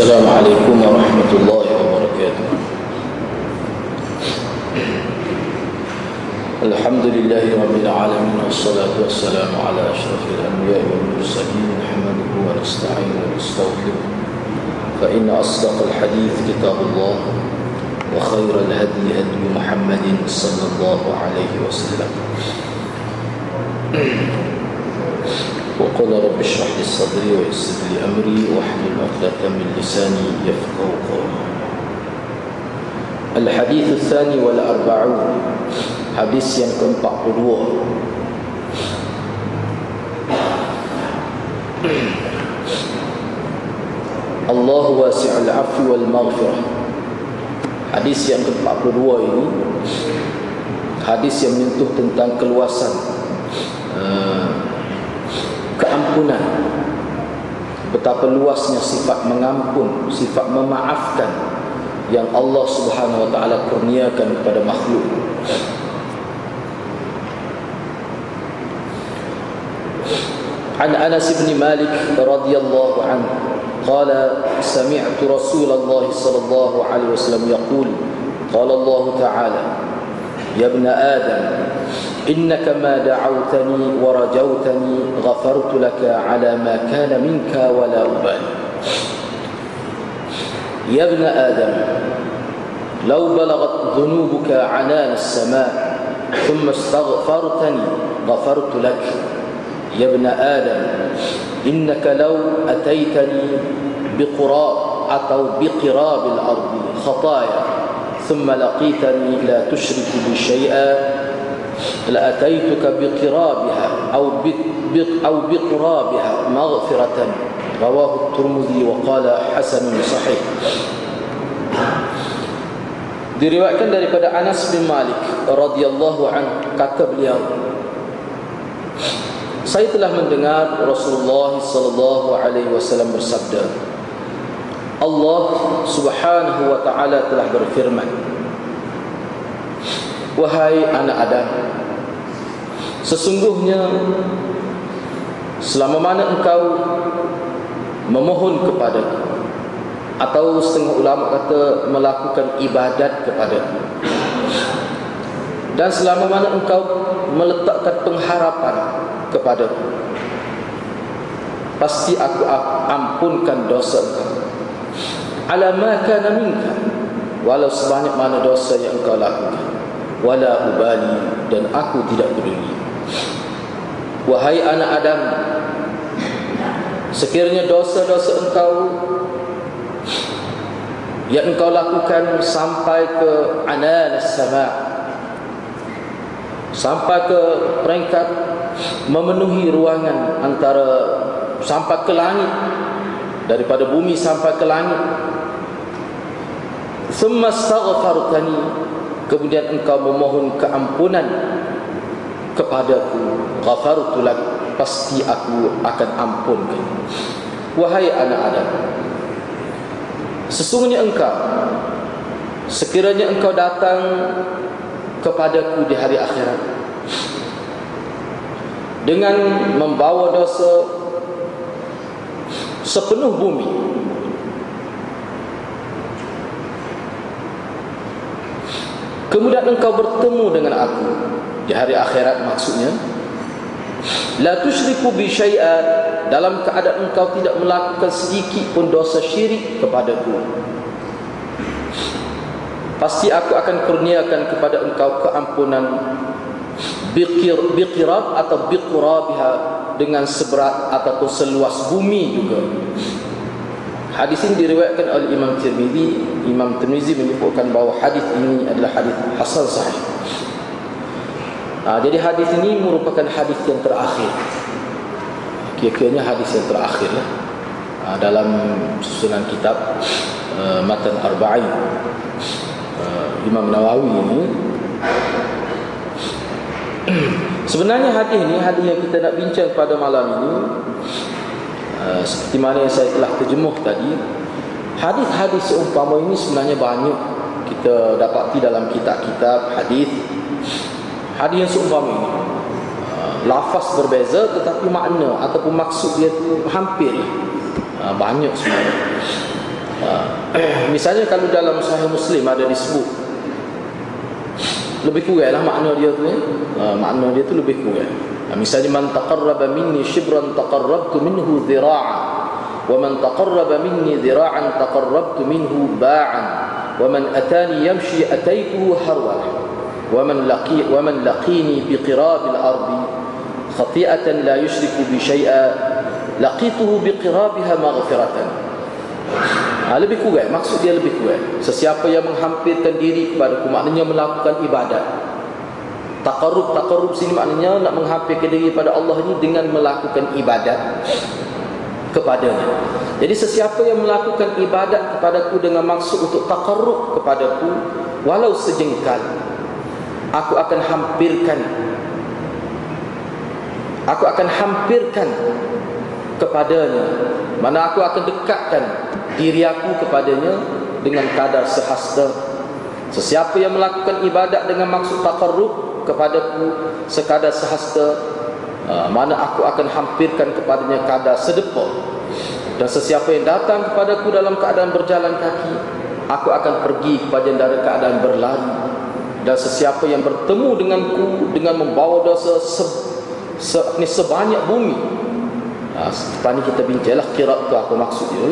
السلام عليكم ورحمة الله وبركاته. الحمد لله رب العالمين والصلاة والسلام على أشرف الأنبياء والمرسلين. نحمده ونستعين ونستغفره. فإن أصدق الحديث كتاب الله وخير الهدي هدي محمد صلى الله عليه وسلم. وقل رب اشرح لي صدري ويسر لي أمري واحلل عقدة من لساني يفقهوا قولي. الحديث الثاني والأربعون. حديث يعني يمكن بعضوه الله واسع العفو والمغفرة. حديث يعني يمكن بعضوه حديث يعني يمنته tentang keluasan. uh, Keampunan Betapa luasnya sifat mengampun Sifat memaafkan Yang Allah subhanahu wa ta'ala kurniakan kepada makhluk عن أنس بن مالك رضي الله عنه قال سمعت رسول الله صلى الله عليه وسلم يقول قال الله تعالى يا ابن آدم إنك ما دعوتني ورجوتني غفرت لك على ما كان منك ولا أبالي. يا ابن آدم لو بلغت ذنوبك عنان السماء ثم استغفرتني غفرت لك. يا ابن آدم إنك لو أتيتني بقراب أو بقراب الأرض خطايا ثم لقيتني لا تشرك بي شيئا لأتيتك بقرابها أو أو بقرابها مغفرة رواه الترمذي وقال حسن صحيح Diriwayatkan daripada Anas bin Malik radhiyallahu an kata beliau Saya telah mendengar Rasulullah sallallahu alaihi wasallam bersabda Allah Subhanahu wa taala telah berfirman Wahai anak Adam Sesungguhnya Selama mana engkau Memohon kepada Atau setengah ulama kata Melakukan ibadat kepada Dan selama mana engkau Meletakkan pengharapan kepada Pasti aku ampunkan dosa engkau. Alama kana minka Walau sebanyak mana dosa yang engkau lakukan wala ubali dan aku tidak peduli. Wahai anak Adam sekiranya dosa-dosa engkau yang engkau lakukan sampai ke anan sama sampai ke peringkat memenuhi ruangan antara sampai ke langit daripada bumi sampai ke langit thumma astaghfartani kemudian engkau memohon keampunan kepadaku. Ghafartu lak pasti aku akan ampunkan wahai anak Adam sesungguhnya engkau sekiranya engkau datang kepadaku di hari akhirat dengan membawa dosa sepenuh bumi Kemudian engkau bertemu dengan aku. Di hari akhirat maksudnya la tusyriku bi syai'a. Dalam keadaan engkau tidak melakukan sedikit pun dosa syirik kepadaku. Pasti aku akan kurniakan kepada engkau keampunan biqir biqirab atau biqurabiha dengan seberat ataupun seluas bumi juga Hadis ini diriwayatkan oleh Imam Tirmizi. Imam Tirmizi menyebutkan bahawa hadis ini adalah hadis hasan sahih. Ha, jadi hadis ini merupakan hadis yang terakhir. Kira-kiranya hadis yang terakhir ya. ha, dalam susunan kitab uh, Matan Arba'in uh, Imam Nawawi ini. Sebenarnya hadis ini hadis yang kita nak bincang pada malam ini Uh, seperti mana yang saya telah terjemuh tadi hadis-hadis seumpama ini sebenarnya banyak kita dapati dalam kitab-kitab hadis. Hadis yang seumpama ini. Uh, lafaz berbeza tetapi makna ataupun maksud dia tu hampir uh, banyak sebenarnya. Misalnya kalau dalam sahih muslim ada disebut lebih kurang lah makna dia tu uh, makna dia tu lebih kurang misalnya man taqarraba minni shibran taqarrabtu minhu dhira'a wa man taqarraba minni dhira'an taqarrabtu minhu ba'an wa man atani yamshi ataytuhu harwalah ومن لقي ومن لقيني بقراب الأرض خطيئه لا يشرك بي شيئا لقيته بقرابها مغفره ha, lebih kurang maksud dia lebih kurang sesiapa yang menghampirkan diri kepada aku maknanya melakukan ibadat taqarrub taqarrub sini maknanya nak menghampirkan diri kepada Allah ini dengan melakukan ibadat kepadanya. Jadi sesiapa yang melakukan ibadat kepadaku dengan maksud untuk taqarrub kepadaku walau sejengkal aku akan hampirkan aku akan hampirkan kepadanya. Mana aku akan dekatkan diri aku kepadanya dengan kadar sehasta. Sesiapa yang melakukan ibadat dengan maksud taqarrub kepadaku sekadar sehasta uh, mana aku akan hampirkan kepadanya kadar sedepok. Dan sesiapa yang datang kepadaku dalam keadaan berjalan kaki aku akan pergi kepada dalam keadaan berlari. Dan sesiapa yang bertemu denganku dengan membawa dosa se, se, ni sebanyak bumi. Ha, setelah ni kita bincanglah kira tu apa maksud dia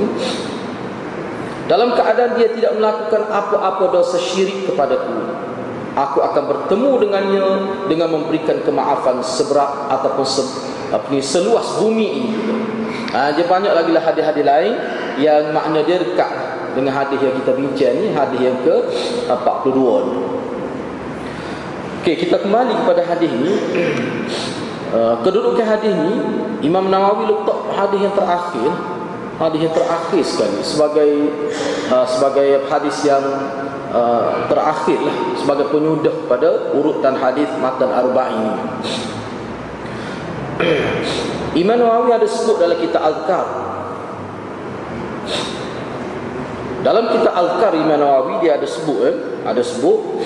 dalam keadaan dia tidak melakukan apa-apa dosa syirik kepadaku aku akan bertemu dengannya dengan memberikan kemaafan seberat ataupun se, apa ni, seluas bumi ini ha, dia banyak lagi lah hadis-hadis lain yang makna dia dekat dengan hadis yang kita bincang ni hadis yang ke 42 ni Okey, kita kembali kepada hadis ini. Uh, kedudukan hadis ini, Imam Nawawi letak hadis yang terakhir, hadis yang terakhir sekali sebagai uh, sebagai hadis yang uh, terakhir lah sebagai penyudah pada urutan hadis matan arba'in ini. Imam Nawawi ada sebut dalam kitab Al-Kar. Dalam kitab Al-Kar Imam Nawawi dia ada sebut eh, ada sebut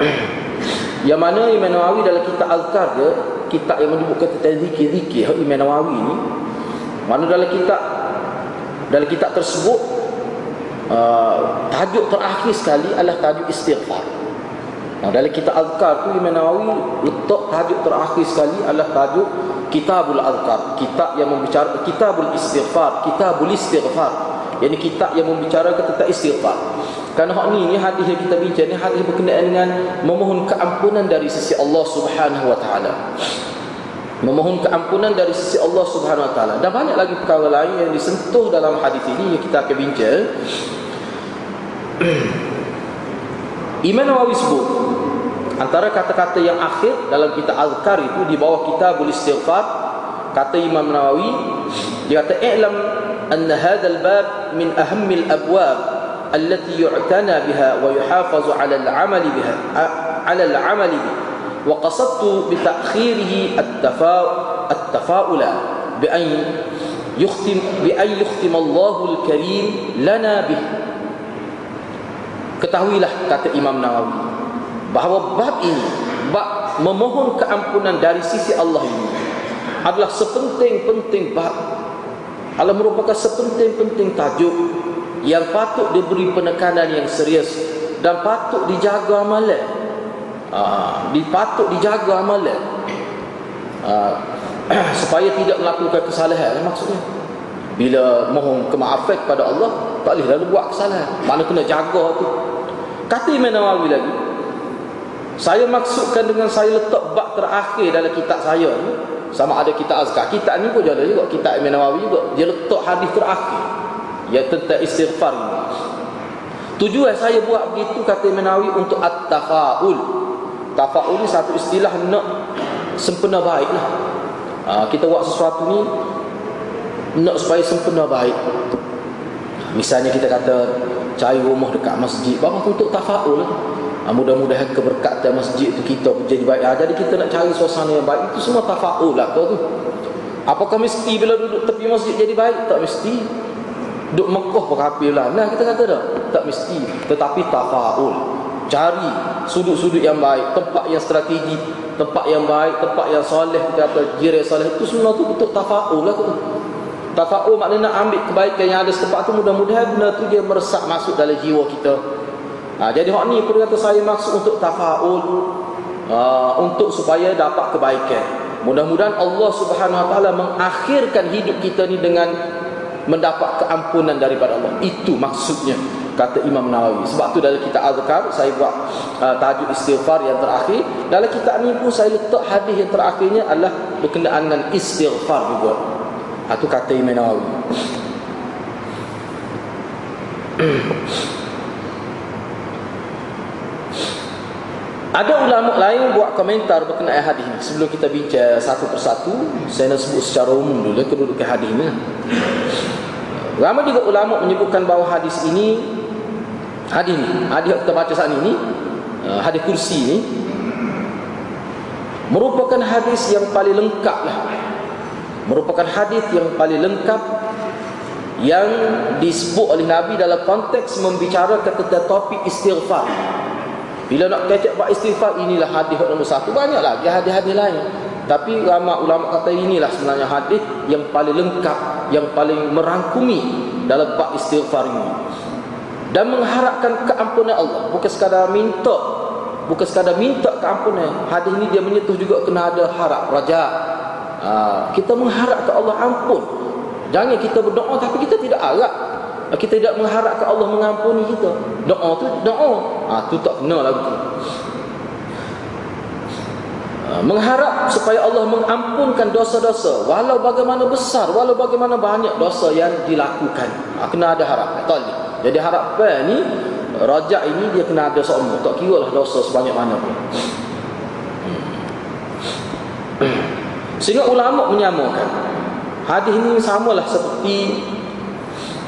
Yang mana Imam Nawawi dalam kitab Al-Kar dia Kitab yang menyebutkan tentang zikir-zikir Imam Nawawi ni Mana dalam kitab Dalam kitab tersebut uh, Tajuk terakhir sekali adalah tajuk istighfar. Nah, dalam kitab Al-Kar tu Imam Nawawi letak tajuk terakhir sekali adalah tajuk Kitabul Al-Kar Kitab yang membicarakan Kitabul Istighfar. Kitabul Istighfar. Yang kitab yang membicarakan tentang istighfar. Kerana hak ni, ni hadis yang kita bincang ni hadis berkenaan dengan memohon keampunan dari sisi Allah Subhanahu wa taala Memohon keampunan dari sisi Allah Subhanahu wa taala. Dan banyak lagi perkara lain yang disentuh dalam hadis ini yang kita akan bincang. Imam Nawawi sebut antara kata-kata yang akhir dalam kitab Al-Kar itu di bawah kitabul istighfar kata Imam Nawawi dia kata i'lam anna hadzal bab min ahammil abwab التي يعتنى بها ويحافظ على العمل بها على العمل به وقصدت بتأخيره التفاؤل بأن يختم بأن يختم الله الكريم لنا به ketahuilah kata Imam Nawawi bahawa bab ini bab memohon keampunan dari sisi Allah ini adalah sepenting-penting bab adalah merupakan sepenting-penting tajuk yang patut diberi penekanan yang serius dan patut dijaga amalan. Ah, dipatut dijaga amalan. Ah, supaya tidak melakukan kesalahan maksudnya. Bila mohon kemaafan kepada Allah, tak boleh lalu buat kesalahan. Mana kena jaga tu. Kata Imam Nawawi lagi, saya maksudkan dengan saya letak bab terakhir dalam kitab saya ni, sama ada kitab azkar. Kitab ni pun ada juga, kitab Imam Nawawi juga. Dia letak hadis terakhir yang tentang istighfar ini. Tujuan saya buat begitu kata Imam untuk at-tafaul. Tafaul ni satu istilah nak sempurna baiklah. Ha, kita buat sesuatu ni nak supaya sempurna baik. Misalnya kita kata cari rumah dekat masjid, bapa untuk tafaul. Ha, mudah-mudahan keberkatan masjid itu kita jadi baik. Ha, jadi kita nak cari suasana yang baik itu semua tafaul lah tu. Apakah mesti bila duduk tepi masjid jadi baik? Tak mesti. Duk Mekah berkapil lah Nah kita kata dah Tak mesti Tetapi tafa'ul Cari sudut-sudut yang baik Tempat yang strategi Tempat yang baik Tempat yang soleh kata jirai soleh Itu semua tu betul tafa'ul lah tu Tafaul maknanya nak ambil kebaikan yang ada setempat tu mudah-mudahan benda tu dia meresap masuk dalam jiwa kita. Ha, jadi hak ni pun kata saya maksud untuk tafaul uh, untuk supaya dapat kebaikan. Mudah-mudahan Allah Subhanahu Wa Taala mengakhirkan hidup kita ni dengan mendapat keampunan daripada Allah. Itu maksudnya kata Imam Nawawi. Sebab tu dalam kitab Azkar saya buat uh, tajuk istighfar yang terakhir. Dalam kitab ni pun saya letak hadis yang terakhirnya adalah berkenaan dengan istighfar juga. Ha, kata Imam Nawawi. Ada ulama lain buat komentar berkenaan hadis ini. Sebelum kita bincang satu persatu, saya nak sebut secara umum dulu kedudukan hadis ini. Lama juga ulama menyebutkan bahawa hadis ini hadis ini, hadis yang kita baca saat ini, uh, hadis kursi ini merupakan hadis yang paling lengkap lah. Merupakan hadis yang paling lengkap yang disebut oleh Nabi dalam konteks membicarakan tentang topik istighfar. Bila nak kecek buat istighfar inilah hadis nombor satu banyak lagi hadis-hadis lain. Tapi ulama ulama kata inilah sebenarnya hadis yang paling lengkap, yang paling merangkumi dalam bab istighfar ini. Dan mengharapkan keampunan Allah, bukan sekadar minta, bukan sekadar minta keampunan. Hadis ini dia menyentuh juga kena ada harap, raja. Ha, kita mengharap ke Allah ampun. Jangan kita berdoa tapi kita tidak harap kita tidak mengharapkan Allah mengampuni kita. Doa tu doa. Ha, tu tak kena betul. Ha, mengharap supaya Allah mengampunkan dosa-dosa walau bagaimana besar, walau bagaimana banyak dosa yang dilakukan. Ha, kena ada harap. Tak Jadi harapan ni rajak ini dia kena ada semua. Tak kira lah dosa sebanyak mana pun. Hmm. Sehingga ulama menyamakan Hadis ini samalah seperti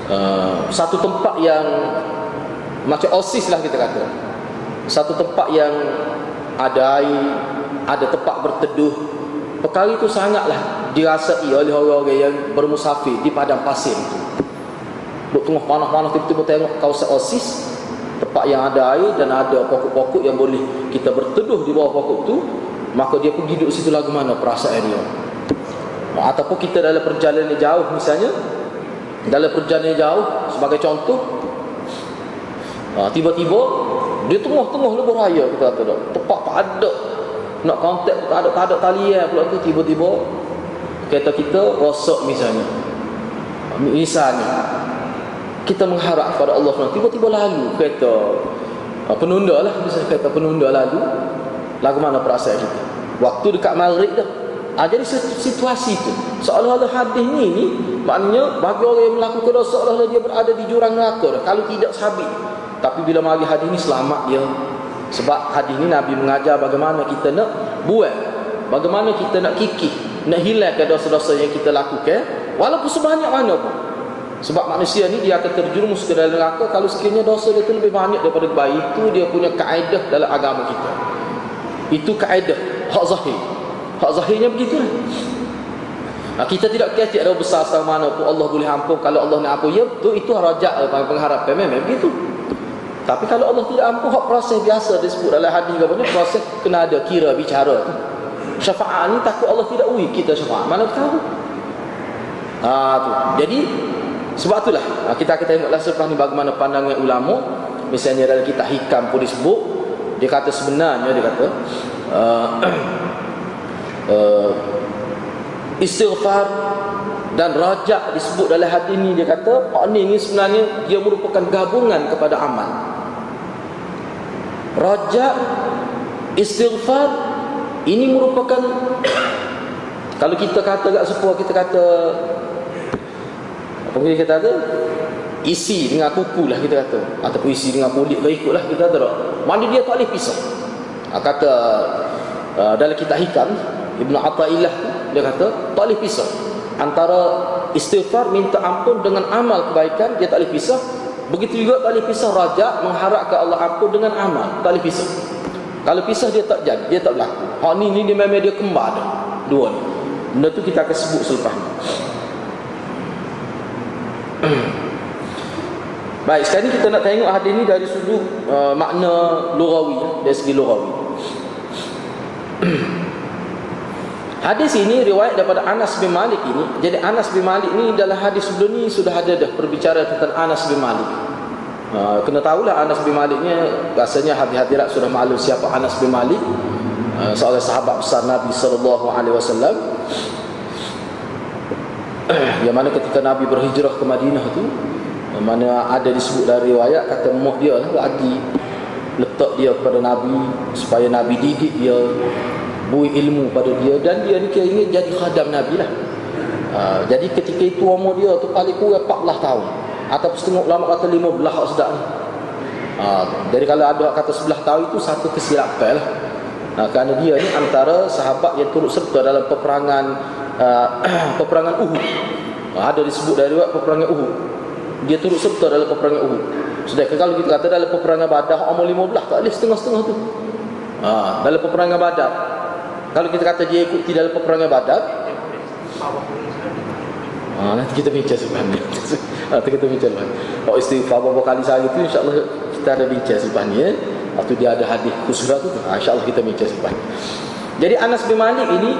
Uh, satu tempat yang macam oasis lah kita kata satu tempat yang ada air ada tempat berteduh perkara itu sangatlah dirasai oleh orang-orang yang bermusafir di padang pasir itu duduk tengah panas-panas tiba-tiba tengok kawasan oasis tempat yang ada air dan ada pokok-pokok yang boleh kita berteduh di bawah pokok itu maka dia pergi duduk situ lagu mana perasaan dia. Ataupun kita dalam perjalanan jauh misalnya dalam perjalanan jauh sebagai contoh ha, tiba-tiba dia tengah-tengah lebuh raya kita kata tak tepat tak ada nak kontak tak ada tak ada talian pula tu tiba-tiba kereta kita rosak misalnya. Misalnya kita mengharap kepada Allah tiba-tiba lalu kereta ha, penunda lah misalnya kereta penunda lalu lagu mana perasaan kita waktu dekat maghrib dah ha, jadi situasi itu seolah-olah hadis ni ni Maknanya bagi orang yang melakukan dosa Allah dia berada di jurang neraka kalau tidak sabit. Tapi bila mari hadis ini selamat dia. Sebab hadis ini Nabi mengajar bagaimana kita nak buat. Bagaimana kita nak kikih, nak hilangkan dosa-dosa yang kita lakukan walaupun sebanyak mana pun. Sebab manusia ni dia akan terjerumus ke dalam neraka kalau sekiranya dosa dia tu lebih banyak daripada baik itu dia punya kaedah dalam agama kita. Itu kaedah hak zahir. Hak zahirnya begitu. Nah, kita tidak kecil ada besar sama mana pun Allah boleh ampun kalau Allah nak ampun ya tu itu rajak pengharapan memang begitu. Tapi kalau Allah tidak ampun hak proses biasa disebut dalam hadis apa ni proses kena ada kira bicara tu. Syafaat ni takut Allah tidak uji kita syafaat. Mana tahu? Ha tu. Jadi sebab itulah ha, kita akan tengoklah selepas ni bagaimana pandangan ulama. Misalnya dalam kitab hikam pun disebut dia kata sebenarnya dia kata uh, uh, istighfar dan rajak disebut dalam hadis ini dia kata oh, ini, sebenarnya dia merupakan gabungan kepada amal. Rajak istighfar ini merupakan kalau kita kata kat sepuar kita kata kita kata isi dengan kuku lah kita kata. Ataupun isi dengan kulit lah ikut lah kita kata mana dia tak boleh pisah kata uh, dalam kitab hikam Ibn Atta'illah dia kata tak boleh pisah antara istighfar minta ampun dengan amal kebaikan dia tak boleh pisah begitu juga tak boleh pisah raja mengharap ke Allah ampun dengan amal tak boleh pisah kalau pisah dia tak jadi dia tak berlaku. Hak ni ni dia memang dia kembar dah dua ni. Benda tu kita akan sebut selepas ni Baik, sekarang ni kita nak tengok hadis ni dari sudut uh, makna lugawi, dari segi lugawi. Hadis ini riwayat daripada Anas bin Malik ini. Jadi Anas bin Malik ini dalam hadis sebelum ni sudah ada dah berbicara tentang Anas bin Malik. Uh, kena tahulah Anas bin Malik ni rasanya hati-hatirat sudah maklum siapa Anas bin Malik. Uh, seorang sahabat besar Nabi sallallahu alaihi wasallam. Yang mana ketika Nabi berhijrah ke Madinah tu mana ada disebut dari riwayat kata mak dia lah bagi letak dia kepada Nabi supaya Nabi didik dia bui ilmu pada dia dan dia ni ingin jadi khadam Nabi lah. Ha, jadi ketika itu umur dia tu paling kurang 14 tahun atau setengah ulama kata 15 hak sedap ni. Ha, jadi kalau ada kata 11 tahun itu satu kesilapan lah. Ha, kerana dia ni antara sahabat yang turut serta dalam peperangan uh, peperangan Uhud. Ha, ada disebut dari peperangan Uhud. Dia turut serta dalam peperangan Uhud. Sedangkan kalau kita kata dalam peperangan Badar umur 15 tak boleh setengah-setengah tu. Ha, dalam peperangan Badar. Kalau kita kata dia ikut tidak dalam peperangan Badar ha, Nanti kita bincang sebenarnya Nanti kita bincang Kalau istighfar beberapa kali sehari itu InsyaAllah kita ada bincang sebenarnya Waktu dia ada hadis khusus tu ha, InsyaAllah kita bincang sebenarnya Jadi Anas bin Malik ini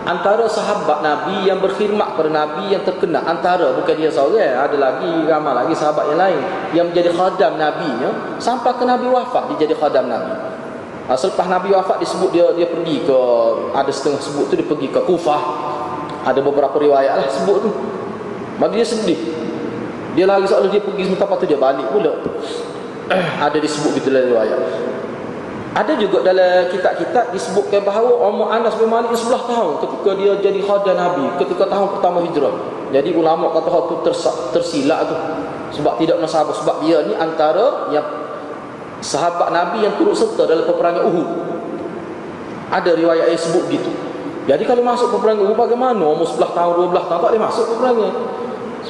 Antara sahabat Nabi yang berkhidmat kepada Nabi yang terkenal Antara bukan dia seorang Ada lagi ramai lagi sahabat yang lain Yang menjadi khadam Nabi Sampai ke Nabi wafat dia jadi khadam Nabi Ha, selepas Nabi wafat disebut dia dia pergi ke ada setengah sebut tu dia pergi ke Kufah. Ada beberapa riwayat lah sebut tu. Maka dia sedih. Dia lagi seolah dia pergi sementara tu dia balik pula. ada disebut gitu dalam riwayat. Ada juga dalam kitab-kitab disebutkan bahawa umur Anas bin Malik 11 tahun ketika dia jadi khadam Nabi, ketika tahun pertama hijrah. Jadi ulama kata hal tu tersilap tu. Sebab tidak menasabah sebab dia ni antara yang sahabat Nabi yang turut serta dalam peperangan Uhud. Ada riwayat yang sebut gitu. Jadi kalau masuk peperangan Uhud bagaimana? Umur 11 tahun, 12 tahun tak boleh masuk peperangan.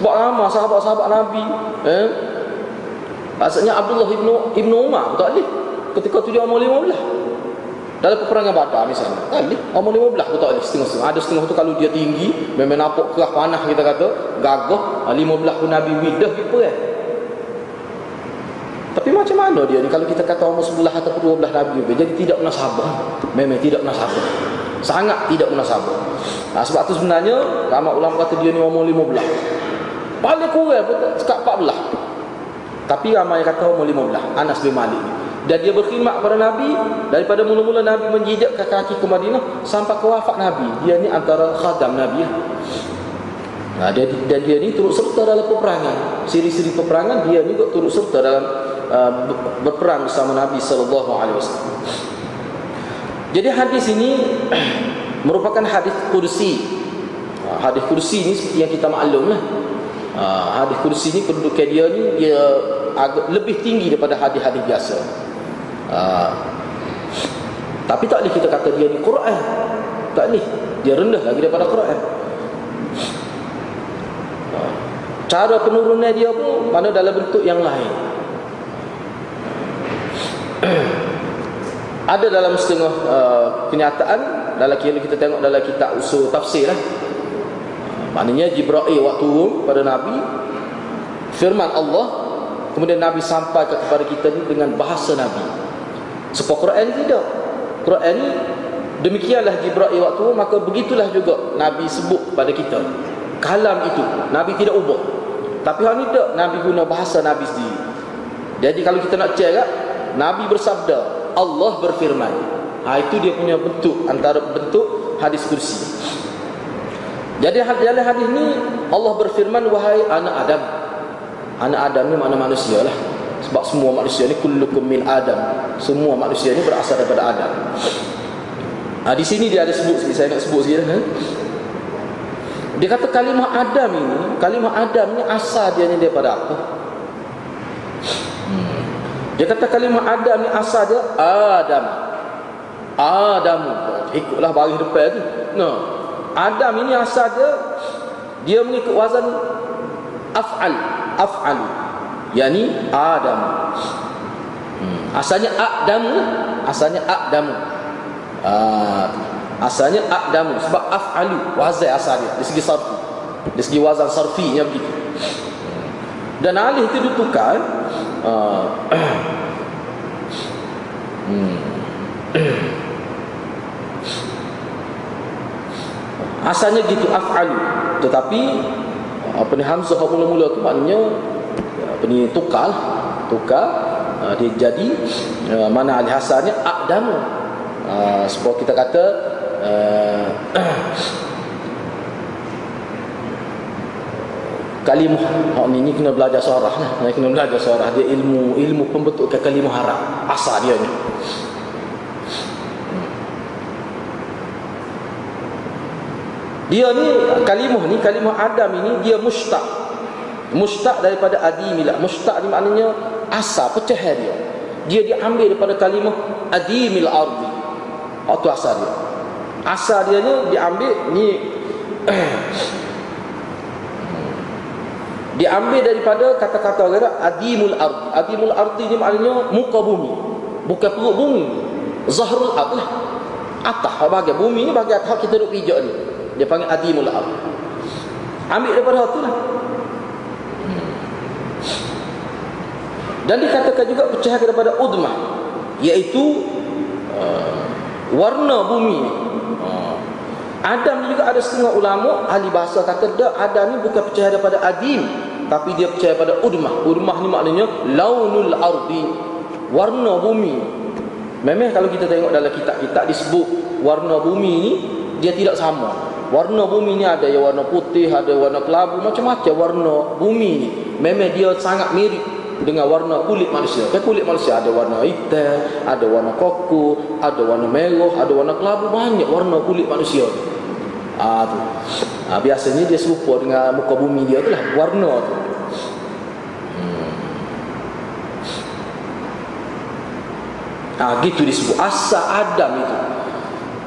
Sebab lama sahabat-sahabat Nabi, eh? Maksudnya Abdullah ibnu ibnu Umar tak boleh. Ketika tu dia umur 15. Dalam peperangan Badar misalnya. Tak boleh. Umur 15 pun tak boleh setengah-setengah. Ada setengah tu kalau dia tinggi, memang nampak kerah panah kita kata, gagah, 15 pun Nabi widah kan. Eh? Tapi macam mana dia ni kalau kita kata umur sebelah atau dua belah Nabi jadi tidak munasabah. Memang tidak munasabah. Sangat tidak munasabah. Nah, sebab tu sebenarnya ramai ulama kata dia ni umur lima belah. Paling kurang pun sekat empat belah. Tapi ramai kata umur lima belah. Anas bin Malik ni. Dan dia berkhidmat kepada Nabi daripada mula-mula Nabi menjijak kaki ke Madinah sampai ke wafat Nabi. Dia ni antara khadam Nabi. Nah, dia, dan dia ni turut serta dalam peperangan. Siri-siri peperangan dia ni juga turut serta dalam Uh, berperang bersama Nabi sallallahu alaihi wasallam. Jadi hadis ini merupakan hadis kursi. Uh, hadis kursi ini seperti yang kita maklumlah. Uh, hadis kursi ini kedudukan dia ni dia agak lebih tinggi daripada hadis-hadis biasa. Tapi tak boleh kita kata dia ni Quran. Tak boleh. Dia rendah lagi daripada Quran. Cara penurunan dia pun mana dalam bentuk yang lain. ada dalam setengah uh, kenyataan dalam kira kita tengok dalam kitab usul tafsir lah. Maknanya Jibril waktu turun pada Nabi firman Allah kemudian Nabi sampai kepada kita ni dengan bahasa Nabi. Sebab Quran tidak. Quran ni demikianlah Jibril waktu maka begitulah juga Nabi sebut pada kita. Kalam itu Nabi tidak ubah. Tapi hal ni tak Nabi guna bahasa Nabi sendiri. Jadi kalau kita nak cek Nabi bersabda, Allah berfirman. Ha, itu dia punya bentuk antara bentuk hadis kursi. Jadi dalam hadis ni Allah berfirman wahai anak Adam. Anak Adam ni makna manusia lah. Sebab semua manusia ni kullukum min Adam. Semua manusia ni berasal daripada Adam. Ha, di sini dia ada sebut sikit saya nak sebut sikit ha? Dia kata kalimah Adam ini, kalimah Adam ni asal dia ni daripada apa? Dia kata kalimah Adam ni asal dia Adam. Adam. Ikutlah baris depan tu. No. Adam ini asal dia dia mengikut wazan af'al. Af'al. Yani Adam. Hmm. Asalnya Adam asalnya Adam. Ah, asalnya Adam sebab af'alu wazan asal dia dari segi sarfi. Dari segi wazan sarfinya begitu. Dan alih itu ditukar uh, hmm. asalnya gitu af'alu tetapi apa ni hamzah mula-mula tu maknanya apa ni tukar tukar uh, dia jadi uh, mana alih asalnya aqdamu. Uh, sebab kita kata uh, kalimah. Hak ni ni kena belajar surah lah. Kena belajar surah dia ilmu ilmu pembentukan kalimah harap asal dia ni. Dia ni kalimah ni kalimah Adam ini dia mustaq mustaq daripada adimilah mustaq ni maknanya asal pecah dia. Dia diambil daripada kalimah adimil ardi. Itu asal dia. Asal dia ni diambil ni diambil daripada kata-kata kata adimul ardi. Adimul ardi ni maknanya muka bumi. Bukan perut bumi. Zahrul ard lah. Atas bahagian bumi ni bahagian atas kita duduk pijak ni. Dia panggil adimul ard ambil daripada tu lah dan dikatakan juga pecah daripada udmah iaitu uh, warna bumi. Uh, Adam juga ada setengah ulama ahli bahasa kata dak Adam ni bukan percaya daripada adim tapi dia percaya pada udmah. Udmah ni maknanya launul ardi warna bumi. Memang kalau kita tengok dalam kitab-kitab disebut warna bumi ni dia tidak sama. Warna bumi ni ada yang warna putih ada warna kelabu macam-macam warna bumi ni. Memang dia sangat mirip dengan warna kulit manusia. Kan kulit manusia ada warna hitam, ada warna koko, ada warna merah, ada warna kelabu, banyak warna kulit manusia. Ah tu. Ah biasanya dia serupa dengan muka bumi dia tu lah, warna tu. Ha, gitu disebut asal Adam itu.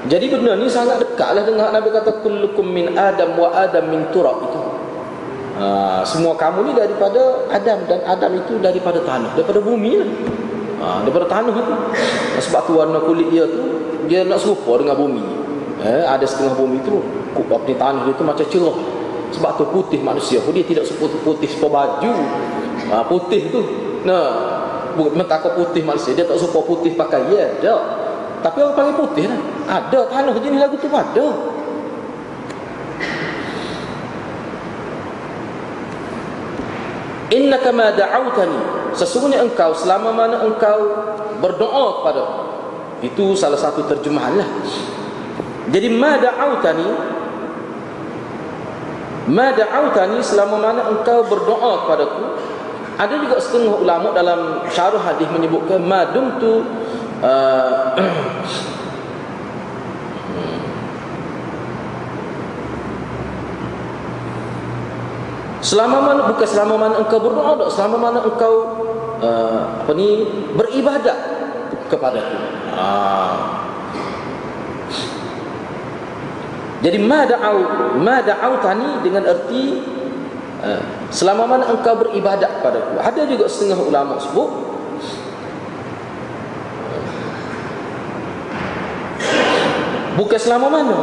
Jadi benda ni sangat dekatlah dengan Nabi kata kullukum min Adam wa Adam min turab itu. Ha, semua kamu ni daripada Adam dan Adam itu daripada tanah, daripada bumi lah. Ha, daripada tanah tu. Sebab tu warna kulit dia tu dia nak serupa dengan bumi. Eh, ada setengah bumi tu kupak ni tanah dia tu macam cerah. Sebab tu putih manusia pun dia tidak seputih putih sepuluh baju. Ha, putih tu. Nah, mentakut putih manusia dia tak suka putih pakai ya ada tapi orang panggil putih lah ada tanah jenis lagu tu ada innaka ma da'awtani. Sesungguhnya engkau selama mana engkau berdoa kepada itu salah satu terjemahan lah. Jadi ma da'awtani ma da'awtani selama mana engkau berdoa kepadaku ada juga setengah ulama dalam syarah hadis menyebutkan madum tu uh, Selama mana bukan selama mana engkau berdoa selama mana engkau uh, apa ni beribadat kepada aku. Ah. Jadi ma da'au ma da'autani dengan erti Eh, selama mana engkau beribadat padaku ada juga setengah ulama sebut bukan selama mana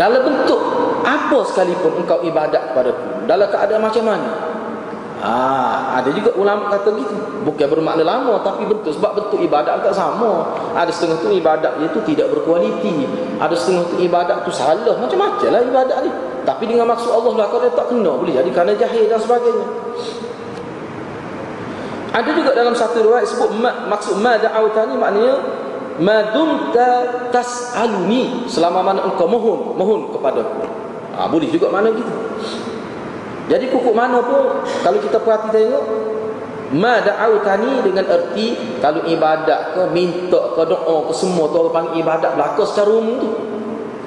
dalam bentuk apa sekalipun engkau ibadat padaku dalam keadaan macam mana Ah, ada juga ulama kata gitu. Bukan bermakna lama tapi bentuk sebab bentuk ibadat tak sama. Ada setengah tu ibadat dia tu tidak berkualiti. Ada setengah tu ibadat tu salah. Macam-macam lah ibadat ni. Tapi dengan maksud Allah lah kalau dia tak kena boleh jadi kerana jahil dan sebagainya. Ada juga dalam satu riwayat sebut ma, maksud ma da'awtani maknanya ma dumta tas'aluni selama mana engkau mohon mohon kepadaku. Ah, boleh juga mana gitu. Jadi pokok mana pun kalau kita perhati tengok ma da'autani dengan erti kalau ibadat ke minta ke doa ke semua tu orang panggil ibadat belaka secara umum tu.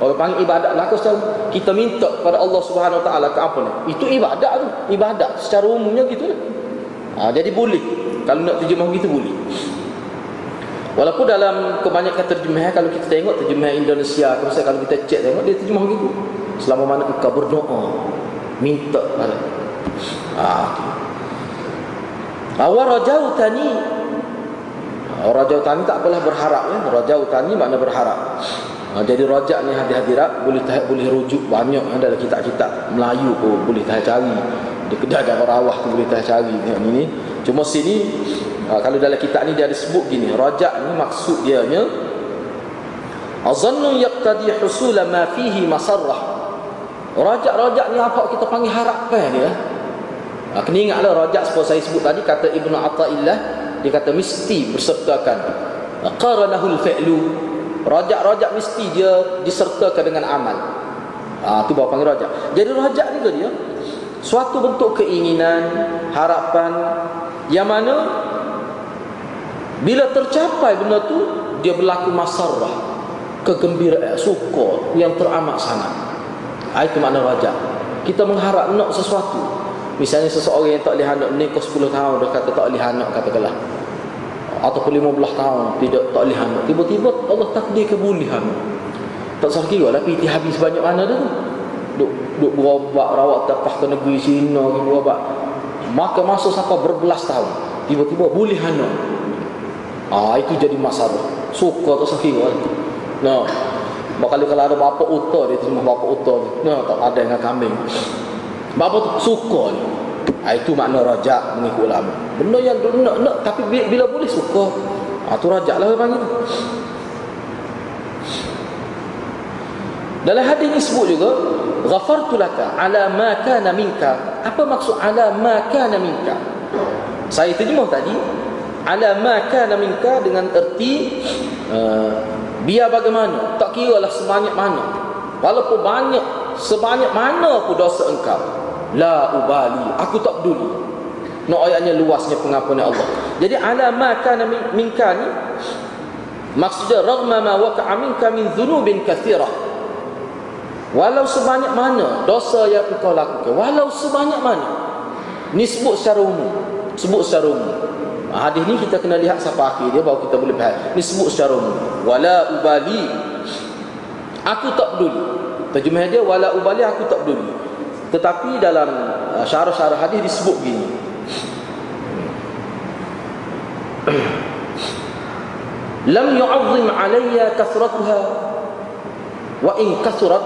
Orang panggil ibadat belaka secara umum. kita minta kepada Allah Subhanahu Wa Taala ke apa ni? Itu ibadat tu. Ibadat secara umumnya gitu. Ha, jadi boleh kalau nak terjemah gitu boleh. Walaupun dalam kebanyakan terjemahan kalau kita tengok terjemahan Indonesia kalau kita cek tengok dia terjemah gitu. Selama mana engkau berdoa minta pada. Ah awal rajau tani. Rajau tani tak apalah berharap ya. Rajau tani makna berharap. Ha, jadi rajak ni hadir-hadirat boleh tahan, boleh rujuk banyak. Ha, dalam kitab-kitab Melayu pun boleh tahan cari. Di kedai dan rawah tu boleh tahan cari. Tengok ni, ni. Cuma sini ha, kalau dalam kitab ni dia ada sebut gini rajak ni maksud dia nya Azannu yaqtadi husul ma fihi masarrah. Rajak-rajak ni apa kita panggil harapan dia. Ha, kena ingatlah rajak seperti saya sebut tadi kata Ibnu Athaillah dia kata mesti bersertakan qaranahul fi'lu. Rajak-rajak mesti dia disertakan dengan amal. Ah ha, tu bawa panggil rajak. Jadi rajak ni dia suatu bentuk keinginan, harapan yang mana bila tercapai benda tu dia berlaku masarah, kegembiraan, suka yang teramat sangat. Ah, itu makna rajak. Kita mengharap nak sesuatu. Misalnya seseorang yang tak boleh anak ni ke 10 tahun dia kata tak boleh anak katakanlah. Ataupun 15 tahun tidak tak boleh anak. Tiba-tiba Allah takdir kebulihan. Tak salah kira lah piti habis banyak mana dah tu. Duk, duk berobat rawat tapah ke negeri Cina ke berobat. Maka masa sampai berbelas tahun. Tiba-tiba boleh anak. Ah itu jadi masalah. Suka tak salah kira. Nah, Bakal kalau ada bapa uta dia terima bapa uta dia. Nah, tak ada dengan kambing. Bapa tu suka. Ha, itu makna rajak mengikut ulama. Benda yang nak, nak tapi bila, boleh suka. Ha, tu rajak lah panggil tu. Dalam hadis ini sebut juga ghafartu laka ala ma kana minka. Apa maksud ala ma kana minka? Saya terjemah tadi ala ma kana minka dengan erti uh, biar bagaimana? Tak kira lah sebanyak mana. Walaupun banyak sebanyak mana pun dosa engkau. La ubali aku tak peduli. No ayatnya luasnya pengampunan Allah. Jadi ala ma kana minka ni maksudnya ragma ma waqa'a minka min dhunubin kathirah walau sebanyak mana dosa yang engkau lakukan walau sebanyak mana ni sebut secara umum sebut secara umum. Ha, hadis ni kita kena lihat sampai akhir dia baru kita boleh faham. Ni sebut secara umum. Wala ubali. Aku tak peduli. Terjemah dia wala ubali aku tak peduli. Tetapi dalam uh, syarah-syarah hadis disebut begini. Lam yu'azzim 'alayya kasratuha. Wa in kasrat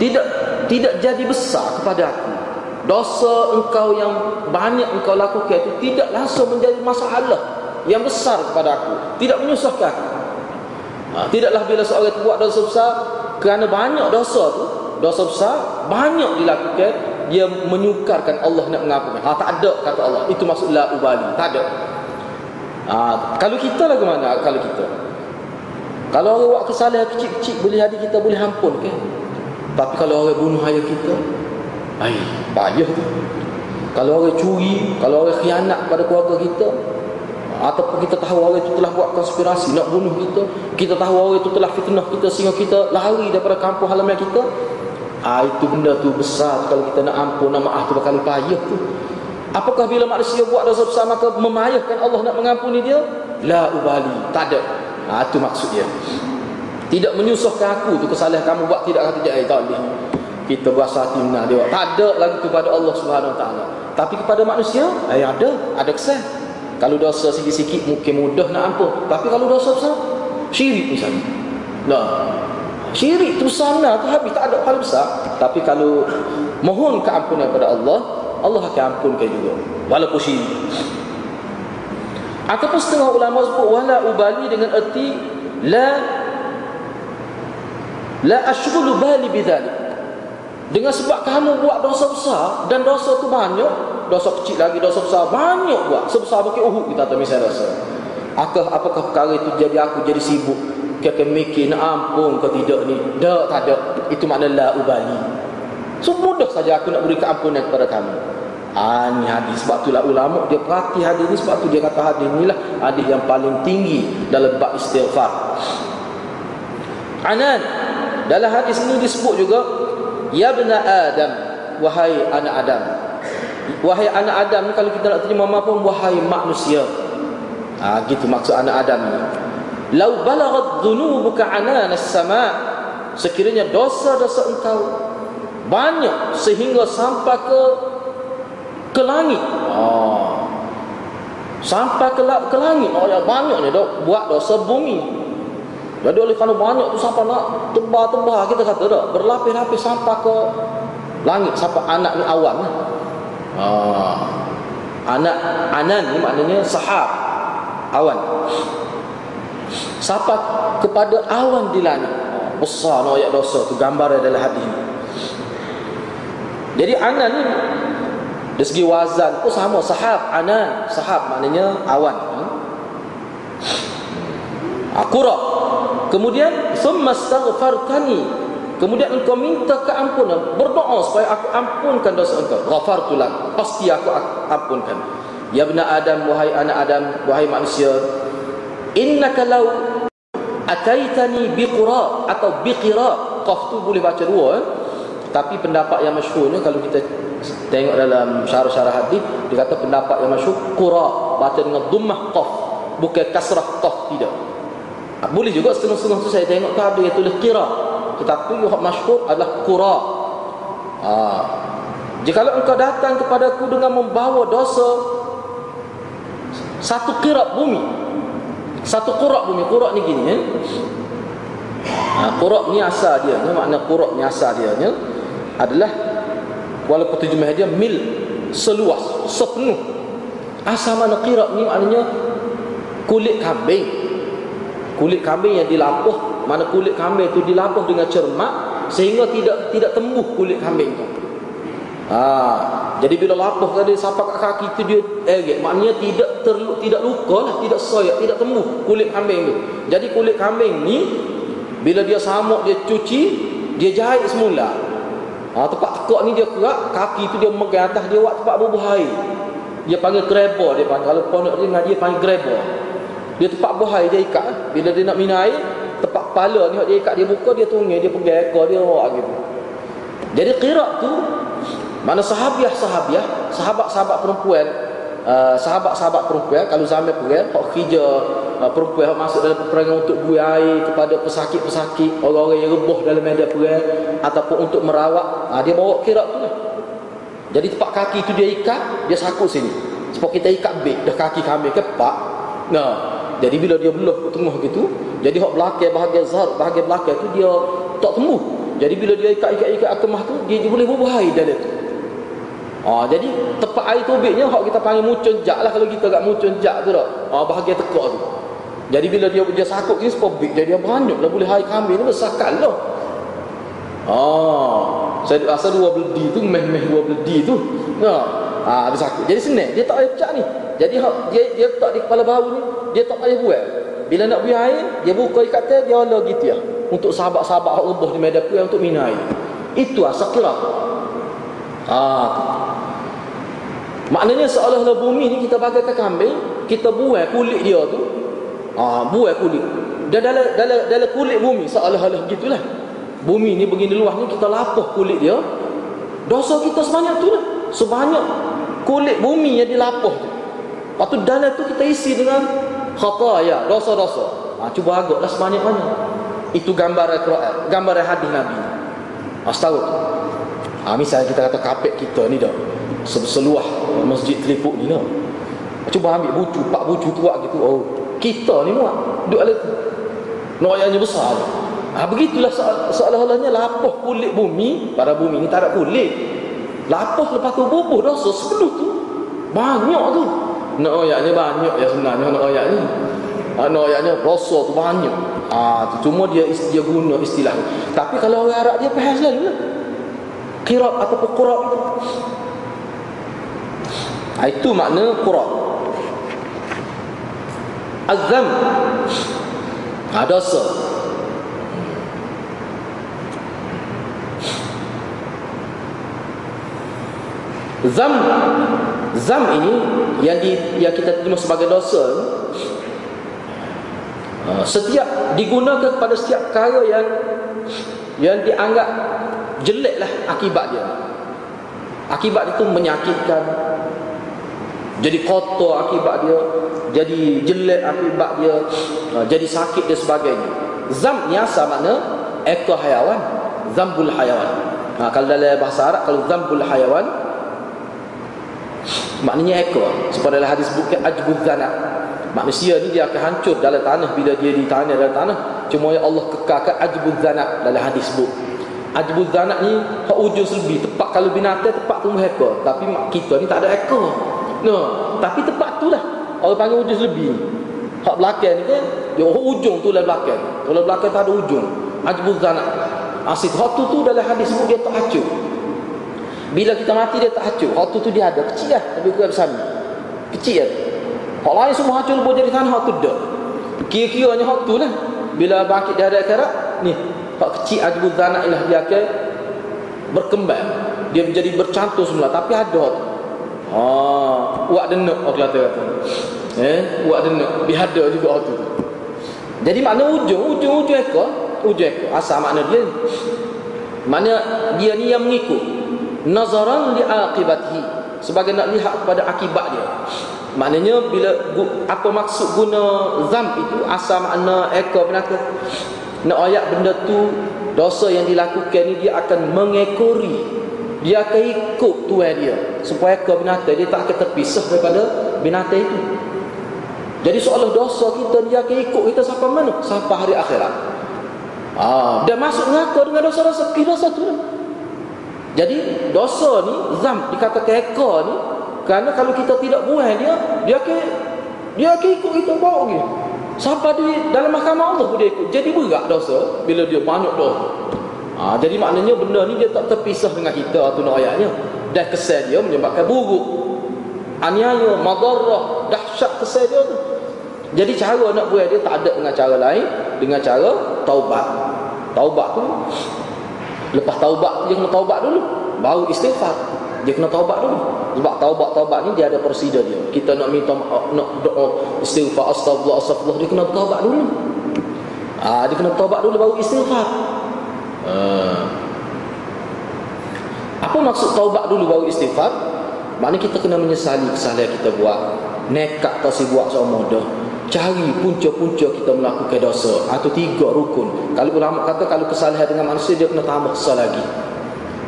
tidak tidak jadi besar kepada aku. Dosa engkau yang banyak engkau lakukan itu tidak langsung menjadi masalah yang besar kepada aku. Tidak menyusahkan. Ha, tidaklah bila seorang buat dosa besar kerana banyak dosa tu dosa besar banyak dilakukan dia menyukarkan Allah nak mengampuni ha tak ada kata Allah. Itu maksud la ubali. Tak ada. Ha, kalau kita lah mana? Kalau kita kalau orang buat kesalahan kecil-kecil boleh jadi kita boleh ampun ke tapi kalau orang bunuh ayah kita ai payah tu kalau orang curi kalau orang khianat pada keluarga kita ataupun kita tahu orang itu telah buat konspirasi nak bunuh kita kita tahu orang itu telah fitnah kita sehingga kita lari daripada kampung halaman kita Ah itu benda tu besar kalau kita nak ampun nak maaf tu bakal payah tu. Apakah bila manusia buat dosa besar maka memayahkan Allah nak mengampuni dia? La ubali, tak ada. Ah itu maksud dia. Tidak menyusahkan aku tu kesalahan kamu buat tidak kata dia tak boleh. Kita berasa hati menang dia. Tak ada lagi kepada Allah Subhanahu taala. Tapi kepada manusia, eh ada, ada kesan. Kalau dosa sikit-sikit mungkin mudah nak ampun. Tapi kalau dosa besar, syirik misalnya. Nah, Syirik tu sana tu habis tak ada hal besar. Tapi kalau mohon keampunan kepada Allah, Allah akan ampunkan juga. Walaupun syirik. Ataupun setengah ulama sebut wala ubali dengan erti la la ashghulu bali bidzalik. Dengan sebab kamu buat dosa besar dan dosa tu banyak, dosa kecil lagi, dosa besar banyak buat. Sebesar bukit Uhud kita tak misal dosa. Apakah apakah perkara itu jadi aku jadi sibuk mikir nak ampun ke tidak ni tak tak ada itu makna la ubali so mudah saja aku nak beri keampunan kepada kamu ah ni hadis. Sebab itulah ulama dia perhati hadis ni. Sebab tu dia kata hadis inilah hadis yang paling tinggi dalam bab istighfar. Anan dalam hadis ini disebut juga ya bena adam wahai anak adam. Wahai anak adam ni kalau kita nak terima pun wahai manusia. Ah gitu maksud anak adam ni. Lau balagat dhunubuka anan as-sama sekiranya dosa-dosa engkau banyak sehingga sampai ke ke langit. Oh. Sampai ke, ke langit. Oh ya ni dok buat dosa bumi. Jadi oleh kerana banyak tu sampai nak tebal-tebal kita kata dah berlapis-lapis sampai ke langit sampai anak ni awan. Ah. Anak anan ni maknanya sahab awan Siapa kepada awan di langit. Besar no ayat dosa tu gambar dalam hadis ni. Jadi anan ni dari segi wazan pun sama sahab anan. Sahab maknanya awan. Akura kemudian summa astaghfartani. Kemudian engkau minta keampunan berdoa supaya aku ampunkan dosa engkau. Ghafartu lak pasti aku ampunkan. Ya ibna adam wahai anak adam wahai manusia innaka law ataitani biqira atau biqira qaf tu boleh baca dua eh? Tapi pendapat yang masyhurnya kalau kita Tengok dalam syarah-syarah hadis dia kata pendapat yang masyhur qura baca dengan dhammah qaf bukan kasrah qaf tidak. Ha, boleh juga setengah-setengah tu saya tengok tu ada yang tulis qira tetapi yang masyhur adalah qura. Ha. Jika engkau datang kepadaku dengan membawa dosa satu qira bumi satu qura bumi qura ni gini eh? ha, qura ni asal dia ni makna qura ni asal dia ni adalah walaupun terjemah dia mil seluas sepenuh. Asal mana qira ni maknanya kulit kambing. Kulit kambing yang dilapuh mana kulit kambing itu dilapuh dengan cermat sehingga tidak tidak tembus kulit kambing itu ha, jadi bila lapuh tadi sampai kat kaki itu dia eh, maknanya tidak terlu, tidak luka lah tidak soyak tidak tembus kulit kambing itu jadi kulit kambing ni bila dia samuk dia cuci dia jahit semula Ha, tempat tekak ni dia kerak, kaki tu dia memegang atas dia buat tempat bubuh air. Dia panggil grabber dia panggil. Kalau pondok dia dia panggil grabber. Dia tempat bubuh air dia ikat. Bila dia nak minum air, tempat kepala ni dia ikat dia buka dia tunggil dia pegang ekor dia buat gitu. Jadi qirak tu mana sahabiah-sahabiah, sahabat-sahabat perempuan Uh, sahabat-sahabat perempuan kalau zaman perang hak kerja uh, perempuan hak masuk dalam peperangan untuk buai air kepada pesakit-pesakit orang-orang yang rebah dalam medan perang ataupun untuk merawat. Uh, dia bawa kirak tu lah. Jadi tempat kaki tu dia ikat dia sakut sini. Sebab kita ikat beg dah kaki kami kepak. Nah jadi bila dia belah tengah gitu jadi hak belakang bahagian zahar bahagian belakang tu dia tak temu. Jadi bila dia ikat-ikat-ikat akemah tu dia, boleh bubuh air dalam tu. Ha, jadi tepat air tubiknya hak kita panggil mucun jak lah kalau kita kat mucun jak tu dah. Ha, bahagian tekak tu. Jadi bila dia dia sakut ni sepobik jadi dia banyak lah boleh air kambing ni besarkan lah. Ha, saya rasa dua beledi tu meh-meh dua beledi tu. Ha, ha dia sakut. Jadi senang dia tak payah pecah ni. Jadi dia dia tak di kepala bahu ni dia tak payah buat. Bila nak buang air dia buka ikat dia dia ala gitu ya. Untuk sahabat-sahabat hak rebah di medan puan untuk minum air. Itu asal kira. Ah, Maknanya seolah-olah bumi ni kita bagaikan kambing, kita buai kulit dia tu. Ah, ha, buai kulit. Dan dalam dalam dalam kulit bumi seolah-olah begitulah. Bumi ni begini luas ni kita lapuh kulit dia. Dosa kita sebanyak tu lah. Sebanyak kulit bumi yang dilapuh tu. Lepas tu dalam tu kita isi dengan khataya, dosa-dosa. Ha, cuba agaklah sebanyak mana. Itu gambar Al-Quran, gambar hadis Nabi. Astagfirullah. Ha, misalnya kita kata kapek kita ni dah seluah masjid telipuk ni lah. Cuba ambil bucu, pak bucu kuat gitu. Oh, kita ni muat. Duk ala tu. Noyanya besar. Ha, begitulah seolah-olahnya lapuh kulit bumi. Pada bumi ni tak ada kulit. Lapuh lepas tu bubuh dosa sepenuh tu. Banyak tu. Noyanya banyak ya sebenarnya noyanya. Ha, noyanya dosa tu banyak. Ha, tu. Cuma dia dia guna istilah. Tapi kalau orang Arab dia faham selalu lah. Kirab ataupun kurab itu. Ha, itu makna qura. Azam. Ha, dosa. Zam Zam ini yang di yang kita terima sebagai dosa ha, setiap digunakan kepada setiap perkara yang yang dianggap jeleklah akibat dia. Akibat itu menyakitkan, jadi kotor akibat dia jadi jelek akibat dia ha, jadi sakit dan sebagainya. Zam ni asal makna ekor hayawan zambul hayawan. Ha, kalau dalam bahasa Arab kalau zambul hayawan maknanya ekor. Seperti dalam hadis bukit ajbuz zanat manusia ni dia akan hancur dalam tanah bila dia di tanah dalam tanah. Cuma ya Allah kekalkan ajbuz zanat dalam hadis buk ajbuz zanat ni hak ujung selbi tepat kalau binatang tepat tumbuh ekor. Tapi mak kita ni tak ada ekor No, tapi tempat tu lah orang panggil wujud lebih. Hak belakang ni kan, dia ujung tu lah belakang. Kalau belakang tak ada ujung. Ajbul zanak. Asyik hak tu tu dalam hadis sebut dia tak hancur. Bila kita mati dia tak hancur. Hak tu tu dia ada. Kecil lah. Tapi kuat besar. Kecil lah. Hak lain semua hancur boleh jadi tanah hak tu dah. Kira-kiranya hak tu lah. Bila bangkit dia ada akhirat. Ni. Hak kecil ajbul zanak ialah dia akan berkembang. Dia menjadi bercantum semula. Tapi ada tu. Ah, buat denuk orang kata kata. Eh, buat denuk. Bihada juga tu. Jadi makna ujung, ujung ujung ekor, ujung ekor. Asal makna dia. Mana dia ni yang mengikut. Nazaran li aqibatihi. Sebagai nak lihat kepada akibat dia. Maknanya bila apa maksud guna zam itu asal makna ekor binatang. Nak ayat benda tu dosa yang dilakukan ni dia akan mengekori dia akan ikut tuan dia supaya ke binatang dia tak akan terpisah daripada binatang itu. Jadi seolah dosa kita dia akan ikut kita sampai mana? Sampai hari akhirat. Ah. Dia masuk neraka dengan dosa-dosa kita dosa tu jadi dosa ni zam dikatakan ekor ni kerana kalau kita tidak buang dia dia akan dia akan ikut kita bawa dia sampai di dalam mahkamah Allah pun dia ikut. Jadi berat dosa bila dia banyak dosa Ha, jadi maknanya benda ni dia tak terpisah dengan kita tu nak ayatnya. Dan kesan dia menyebabkan buruk. Aniaya, madarrah, dahsyat kesan dia tu. Jadi cara nak buat dia tak ada dengan cara lain. Dengan cara taubat. Taubat tu. Lepas taubat dia kena taubat dulu. Baru istighfar. Dia kena taubat dulu. Sebab taubat-taubat ni dia ada prosedur dia. Kita nak minta nak doa istighfar astagfirullah astagfirullah dia kena taubat dulu. Ah ha, dia kena taubat dulu baru istighfar. Ah. Apa maksud taubat dulu baru istighfar? Maknanya kita kena menyesali kesalahan kita buat. Nekat tak si buat seumur dah. Cari punca-punca kita melakukan dosa. Atau tiga rukun. Kalau ulama kata kalau kesalahan dengan manusia dia kena tambah kesal lagi.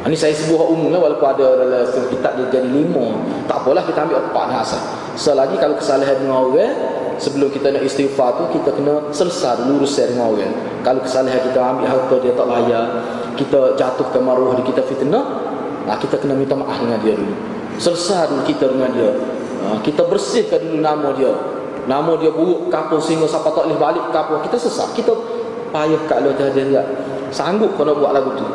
Ini saya sebut umum lah walaupun ada dalam kitab dia jadi lima. Tak apalah kita ambil empat dah asal. Selagi kalau kesalahan dengan orang sebelum kita nak istighfar tu kita kena selesai dulu urusan dengan orang. Kalau kesalahan kita ambil harta dia tak layak, kita jatuh ke maruah dia kita fitnah, nah kita kena minta maaf dengan dia dulu. Selesai dulu kita dengan dia. Kita bersihkan dulu nama dia. Nama dia buruk kapur sehingga siapa tak boleh balik kapur. Kita sesat. Kita payah kat Allah dia. Sanggup kau nak buat lagu tu.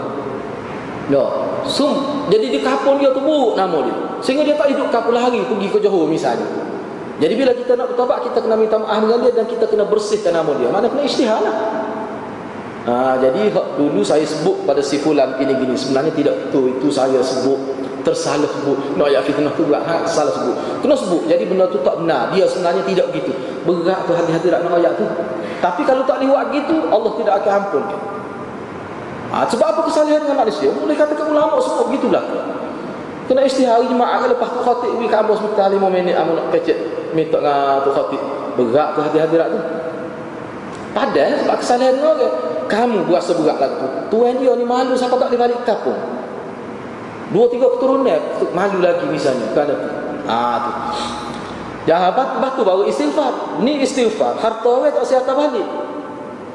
No. Sum. Jadi di kapur dia tu buruk nama dia. Sehingga dia tak hidup kapur lagi pergi ke Johor misalnya. Jadi bila kita nak bertobat kita kena minta maaf dengan dia dan kita kena bersihkan nama dia. Mana kena isytihad lah. Ha, jadi dulu saya sebut pada si fulan ini gini. Sebenarnya tidak betul. Itu saya sebut tersalah sebut. Nak ayat fitnah tu berat ha, salah sebut. Kena sebut. Jadi benda tu tak benar. Dia sebenarnya tidak begitu. Berat tu hati-hati nak ayat tu. Tapi kalau tak lewat gitu Allah tidak akan ampun ha, sebab apa kesalahan dengan manusia? Boleh katakan ulama sebut begitu lah kena istihari jemaah lepas tu khatib pergi kampus minta 5 minit amun nak kecek minta dengan tu khatib. Berat tu hati-hati tu. Padahal sebab kesalahan orang kamu buat seberat lagu tu. Tuan dia ni malu siapa tak boleh balik kapung dua tiga keturunan malu lagi misalnya kerana tu ah tu. Jangan apa batu baru istighfar. Ni istighfar. Harta orang tak sihat balik.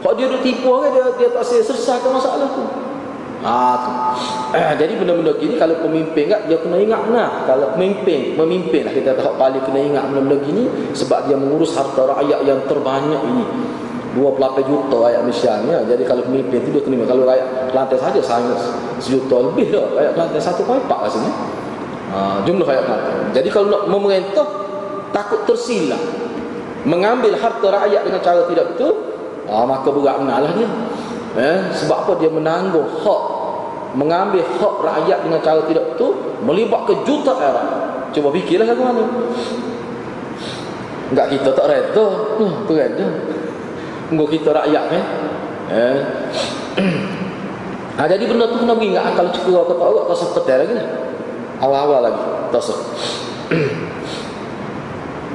Kalau dia duk tipu orang dia, dia tak selesaikan masalah tu Ah tu. Eh, jadi benda-benda gini kalau pemimpin kan dia kena ingat benar. Kalau pemimpin, memimpin lah kita tahu paling kena ingat benda-benda gini sebab dia mengurus harta rakyat yang terbanyak ini. 28 juta rakyat Malaysia ni. Jadi kalau pemimpin tu dia kena kalau rakyat Kelantan saja sangat sejuta lebih dah. Rakyat Kelantan 1.4 rasanya. Ha, jumlah rakyat Kelantan. Jadi kalau nak memerintah takut tersilap mengambil harta rakyat dengan cara tidak betul, ha, maka berat benarlah dia. Eh, sebab apa dia menanggung hak mengambil hak rakyat dengan cara tidak betul melibatkan juta orang. Cuba fikirlah lagu mana enggak kita tak reda. Hmm, tu reda enggak kita rakyat kan eh. Ha, jadi benda tu kena beringat kalau cukup aku tak awak tak sepetai lagi lah. awal-awal lagi tak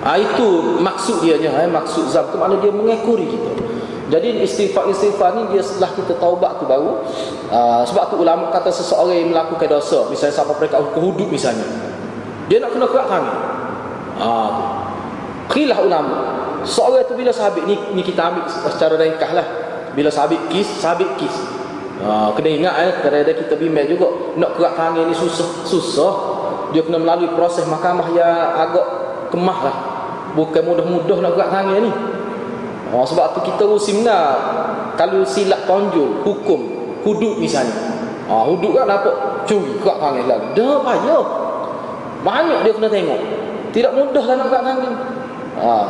ha, itu maksud dia eh, maksud zam tu mana dia mengekuri kita jadi istighfar-istighfar ni dia setelah kita taubat tu baru uh, sebab tu ulama kata seseorang yang melakukan dosa misalnya siapa mereka hukum hudud misalnya dia nak kena kerak tangan. Ah tu. Khilah ulama. Seorang tu bila sabit ni ni kita ambil secara ringkas lah. Bila sabit kis, sabit kis. Ha, kena ingat eh kadang-kadang kita bimbang juga nak kerak tangan ni susah susah. Dia kena melalui proses mahkamah yang agak kemah lah. Bukan mudah-mudah nak kerak tangan ni. Oh, sebab tu kita usimna kalau silap tonjol hukum hudud misalnya. Ah, hudud kan apa? Curi kat tangan lagi. Dah payah. Banyak dia kena tengok. Tidak mudah lah nak kat tangan. Ah.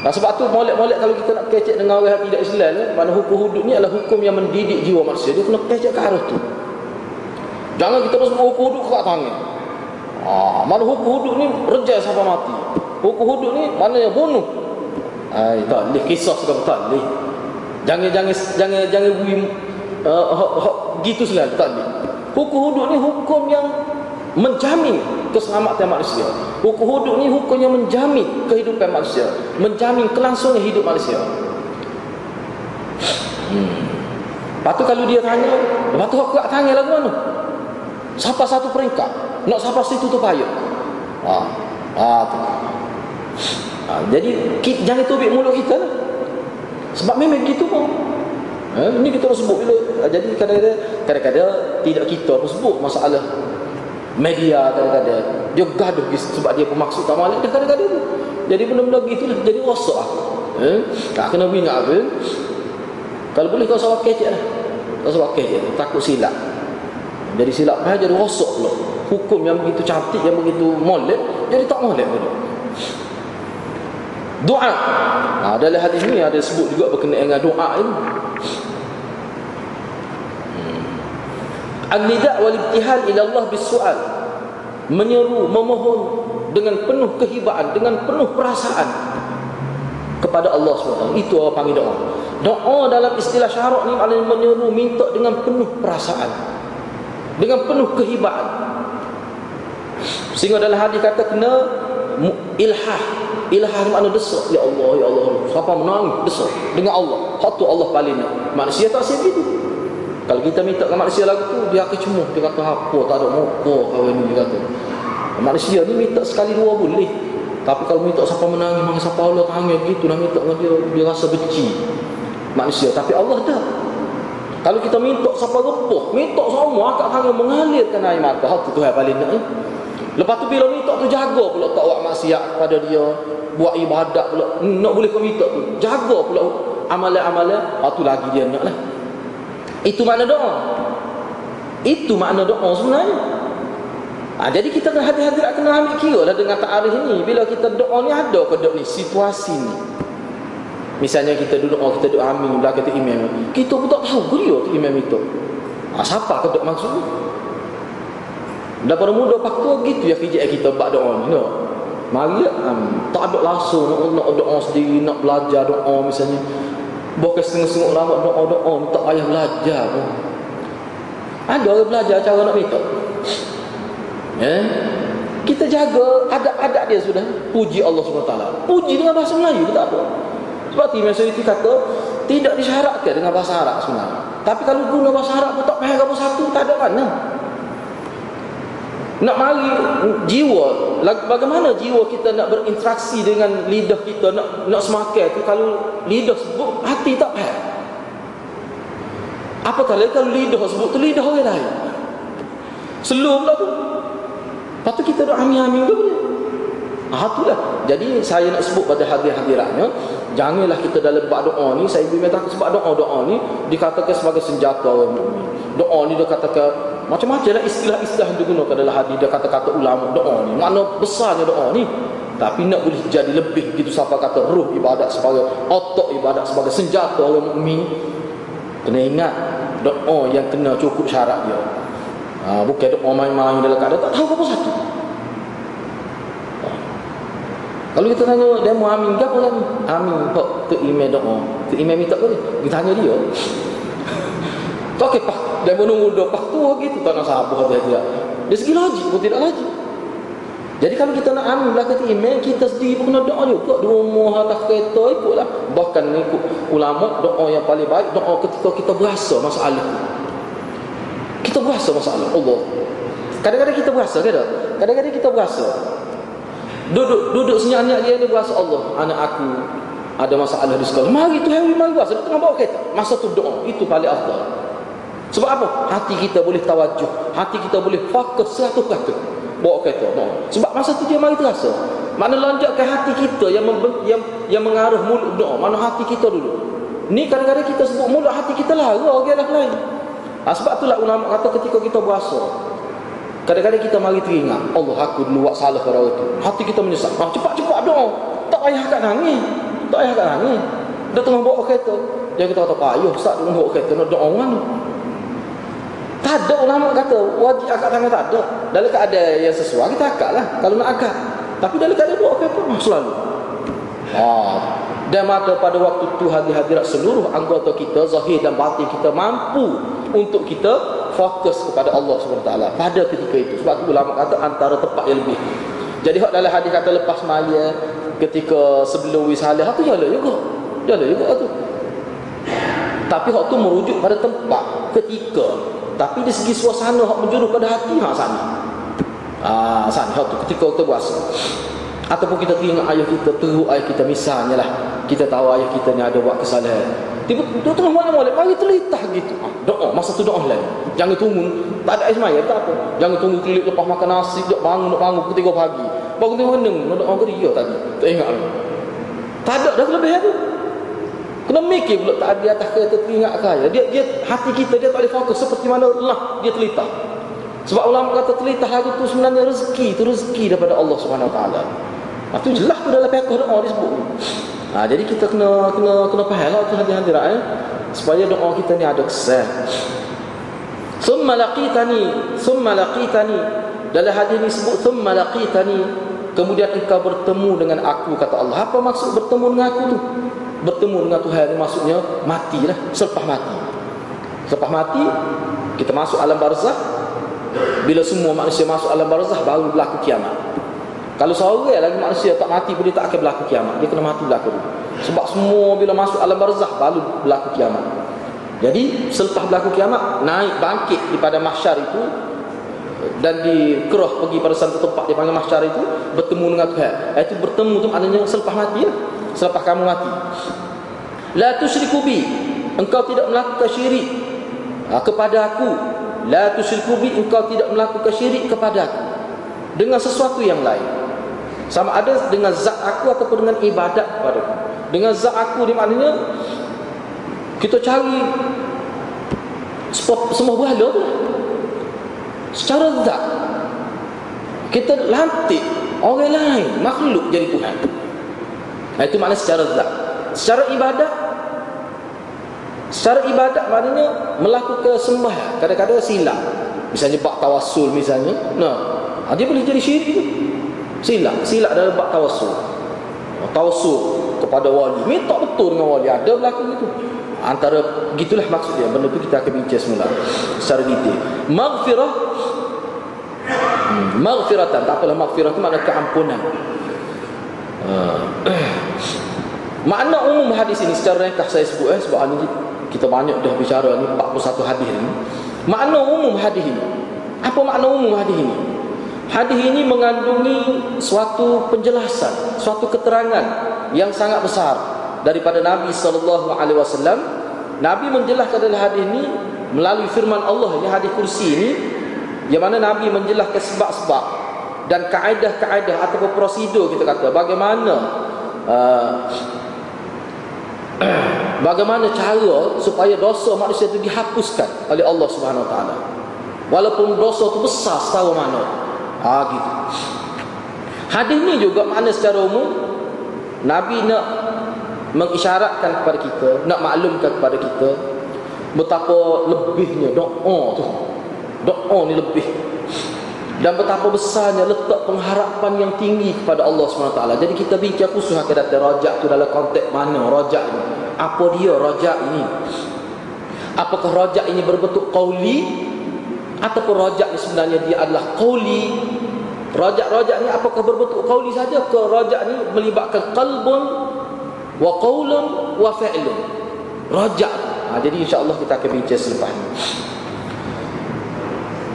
Nah, sebab tu molek-molek kalau kita nak kecek dengan orang yang tidak Islam eh, mana hukum hudud ni adalah hukum yang mendidik jiwa manusia. Dia kena kecek ke arah tu. Jangan kita terus hukum hudud kat tangan. Ah, mana hukum hudud ni rejal sampai mati. Hukum hudud ni mana yang bunuh Ai tak leh kisah sudah tak leh. Jangan jangan jangan jangan bui uh, uh, gitu saja tak leh. Hukum hudud ni hukum yang menjamin keselamatan manusia. Hukum hudud ni hukum yang menjamin kehidupan manusia, menjamin kelangsungan hidup manusia. Hmm. Lepas kalau dia tanya, lepas tu aku tak tanya lagu mana? Siapa satu peringkat? Nak siapa situ tu payah? Ah, ah tu. Ha, jadi kita, jangan tubik mulut kita lah. Sebab memang begitu pun. Ha, ini kita sebut bila ha, jadi kadang-kadang kadang-kadang tidak kita pun sebut masalah media kadang-kadang dia gaduh sebab dia bermaksud tak malik kadang-kadang. Jadi benda-benda begitu lah jadi rosak lah. Ha, tak kena ingat apa. Kalau boleh kau sawak kecek lah. Kau sawak kecek takut silap. Jadi silap pun jadi rosak pula. Hukum yang begitu cantik yang begitu molek jadi tak molek pula. Doa. Ha, dalam hadis ni ada sebut juga berkenaan dengan doa ini. Hmm. Al-nida' wal-ibtihal ila Allah bis-su'al. Menyeru, memohon dengan penuh kehibaan, dengan penuh perasaan kepada Allah SWT. Itu apa panggil doa. Doa dalam istilah syarak ni maknanya menyeru, minta dengan penuh perasaan. Dengan penuh kehibaan. Sehingga dalam hadis kata kena ilhah Ilhah ni makna desak Ya Allah, Ya Allah. Siapa menangis desak Dengan Allah. Hatu Allah paling Manusia tak siap itu Kalau kita minta ke manusia lagu tu Dia akan cemuh Dia kata apa? Tak ada muka kawan ni Dia kata. Manusia ni minta sekali dua boleh. Tapi kalau minta siapa menangis Maka siapa Allah tangan gitu Nak minta dengan dia Dia rasa benci. Manusia. Tapi Allah dah. Kalau kita minta siapa repuh, minta semua akak tangan mengalirkan air mata. Hal tu Tuhan paling nak. Lepas tu bila minta tu jaga pula tak buat maksiat pada dia. Buat ibadat pula. Nak boleh kau minta tu. Jaga pula amalan-amalan. Ah tu lagi dia nak lah itu makna doa. Itu makna doa sebenarnya. Ha, jadi kita kena hati-hati nak kena ambil kira lah dengan ta'arif ni. Bila kita doa ni ada ke doa ni? Situasi ni. Misalnya kita duduk oh, kita duduk amin belakang tu imam. Kita pun tak tahu dia tu imam itu. Ha, siapa ke doa maksud ni Daripada muda paktu gitu ya kerja kita buat doa ni. No. Mari um, tak ada langsung nak, nak doa sendiri, nak belajar doa misalnya. Bukan setengah-setengah lama doa-doa, tak payah belajar pun. Ada orang belajar cara nak minta. Ya. Kita jaga adat-adat dia sudah. Puji Allah SWT. Puji dengan bahasa Melayu tak apa. Tu Imam itu kata, tidak disyaratkan dengan bahasa Arab sebenarnya. Tapi kalau guna bahasa Arab pun tak faham apa satu, tak ada mana. Nak mari jiwa Bagaimana jiwa kita nak berinteraksi dengan lidah kita Nak nak semakai tu? Kalau lidah sebut hati tak faham. Apatah lagi kalau lidah sebut tu lidah orang lain. Selum pula tu. Lepas tu kita doa amin-amin ke boleh? Ah itulah. Jadi saya nak sebut pada hadir-hadiratnya, janganlah kita dalam buat doa ni, saya takut sebab doa-doa ni dikatakan sebagai senjata orang mukmin. Doa ni dia katakan macam-macam lah istilah-istilah yang digunakan dalam hadis dia kata-kata ulama doa ni. Makna besarnya doa ni. Tapi nak boleh jadi lebih gitu siapa kata ruh ibadat sebagai otak ibadat sebagai senjata orang mukmin. Kena ingat doa yang kena cukup syarat dia. Ha, bukan doa main-main dalam keadaan tak tahu apa satu. Kalau kita tanya dia mau amin ke apa? Amin kok ke email doa. Ke email minta boleh. Kita tanya dia. Okey pak dia menunggu dua waktu gitu tak nak sabar dia dia. Dia segi logik pun tidak logik. Jadi kalau kita nak ambil belakang iman kita sendiri pun kena doa juga di rumah atas kereta ikutlah. Bahkan ikut ulama doa yang paling baik doa ketika kita berasa masalah. Kita berasa masalah Allah. Kadang-kadang kita berasa ke tak? Kadang-kadang kita berasa. Duduk duduk senyap-senyap dia ni berasa Allah, anak aku ada masalah di sekolah. Mari tu mari berasa tengah bawa kereta. Masa tu doa, itu paling afdal. Sebab apa? Hati kita boleh tawajuh. Hati kita boleh fokus seratus kata. Bawa kereta. No. Sebab masa tu dia mari terasa. Mana lonjakkan hati kita yang yang yang mengaruh mulut doa. Mana hati kita dulu. Ni kadang-kadang kita sebut mulut hati kita lah. Orang lah lain. Ha, sebab itulah ulama kata ketika kita berasa. Kadang-kadang kita mari teringat. Allah aku dulu buat salah pada orang itu. Hati kita menyesal. Ha, cepat-cepat doa. Tak payah kat nangis. Tak payah kat nangis. Dia tengah bawa kereta. Dia kita kata, Pak Ayuh, Ustaz tengah bawa kereta. Nak doa orang tu. Ada ulama kata wajib akad tangan tak ada. Dalam keadaan yang sesuai kita akad lah. Kalau nak akad. Tapi dalam keadaan bawa kereta selalu. Ah, dan mata pada waktu itu hadir-hadirat seluruh anggota kita zahir dan batin kita mampu untuk kita fokus kepada Allah SWT pada ketika itu sebab itu ulama kata antara tempat yang lebih jadi hak dalam hadis kata lepas maya ketika sebelum wisalah itu jala juga jala juga tu tapi hak tu merujuk pada tempat ketika tapi di segi suasana hak menjuru pada hati hak sana. Ah sana hak tu ketika kita puasa. Ataupun kita teringat ayah kita teruk ayah kita misalnya lah. Kita tahu ayah kita ni ada buat kesalahan. Tiba tu tengah malam malam mari terlitah gitu. Ha, doa masa tu doa lain. Jangan tunggu tak ada air semaya tak apa. Jangan tunggu kelik lepas makan nasi dok bangun dok bangun pukul 3 pagi. Bangun tengok heneng nak doa geria tadi. Tak ingat tak ada dah lebih tu kena mikir pula tak ada atas kereta teringat kaya dia dia hati kita dia tak boleh fokus seperti mana lah dia terlitah sebab ulama kata telitah hari tu sebenarnya rezeki itu rezeki daripada Allah Taala. Ha, tu jelas tu dalam fiqh doa disebut. Ha, jadi kita kena kena kena faham lah tu hadirin eh supaya doa kita ni ada kesan. Summa laqitani, summa laqitani. Dalam hadis ni sebut summa laqitani, kemudian engkau bertemu dengan aku kata Allah. Apa maksud bertemu dengan aku tu? Bertemu dengan Tuhan ni maksudnya matilah, selepas mati. Selepas mati kita masuk alam barzah. Bila semua manusia masuk alam barzah baru berlaku kiamat. Kalau seorang lagi manusia tak mati pun dia tak akan berlaku kiamat. Dia kena mati berlaku dulu. Sebab semua bila masuk alam barzah baru berlaku kiamat. Jadi selepas berlaku kiamat naik bangkit daripada mahsyar itu dan dikerah pergi pada satu tempat dipanggil mahsyar itu bertemu dengan Tuhan. Itu bertemu tu maknanya selepas mati lah. Selepas kamu mati. La tusyriku bi. Engkau tidak melakukan syirik ha, kepada aku. La tusyriku bi engkau tidak melakukan syirik kepada aku. Dengan sesuatu yang lain. Sama ada dengan zat aku ataupun dengan ibadat kepada aku. Dengan zat aku di maknanya kita cari semua berhala tu. Secara zat kita lantik orang lain makhluk jadi Tuhan. Itu makna secara zat. Secara ibadat Secara ibadat maknanya melakukan sembah kadang-kadang silap. Misalnya bak tawassul misalnya. Nah, dia boleh jadi syirik tu. Silap, silap dalam bab tawassul. Tawassul kepada wali. Minta betul dengan wali. Ada berlaku gitu. Antara gitulah maksud dia. Benda tu kita akan bincang semula secara detail. Maghfirah maghfiratan. Tak apalah maghfirah itu makna keampunan. Uh. Makna umum hadis ini secara ringkas saya sebut eh sebab ini kita banyak dah bicara ni 41 hadis ni. Makna umum hadis ini. Apa makna umum hadis ini? Hadis ini mengandungi suatu penjelasan, suatu keterangan yang sangat besar daripada Nabi sallallahu alaihi wasallam. Nabi menjelaskan dalam hadis ini melalui firman Allah yang hadis kursi ini yang mana Nabi menjelaskan sebab-sebab dan kaedah-kaedah ataupun prosedur kita kata bagaimana uh, bagaimana cara supaya dosa manusia itu dihapuskan oleh Allah Subhanahu wa taala. Walaupun dosa itu besar setahu mana Ha gitu. Hadis ni juga makna secara umum Nabi nak mengisyaratkan kepada kita, nak maklumkan kepada kita betapa lebihnya doa tu. Doa ni lebih. Dan betapa besarnya letak pengharapan yang tinggi kepada Allah SWT jadi kita bincang khusus akan rajak tu dalam konteks mana rajak ni? Apa dia rajak ini? Apakah rajak ini berbentuk qawli? Ataupun rajak ni sebenarnya dia adalah qauli rajak-rajak ni apakah berbentuk qauli saja? Ke rajak ni melibatkan qalbun wa qaulun wa fi'lun? Rajak ha, jadi insyaallah kita akan bincang selepas ini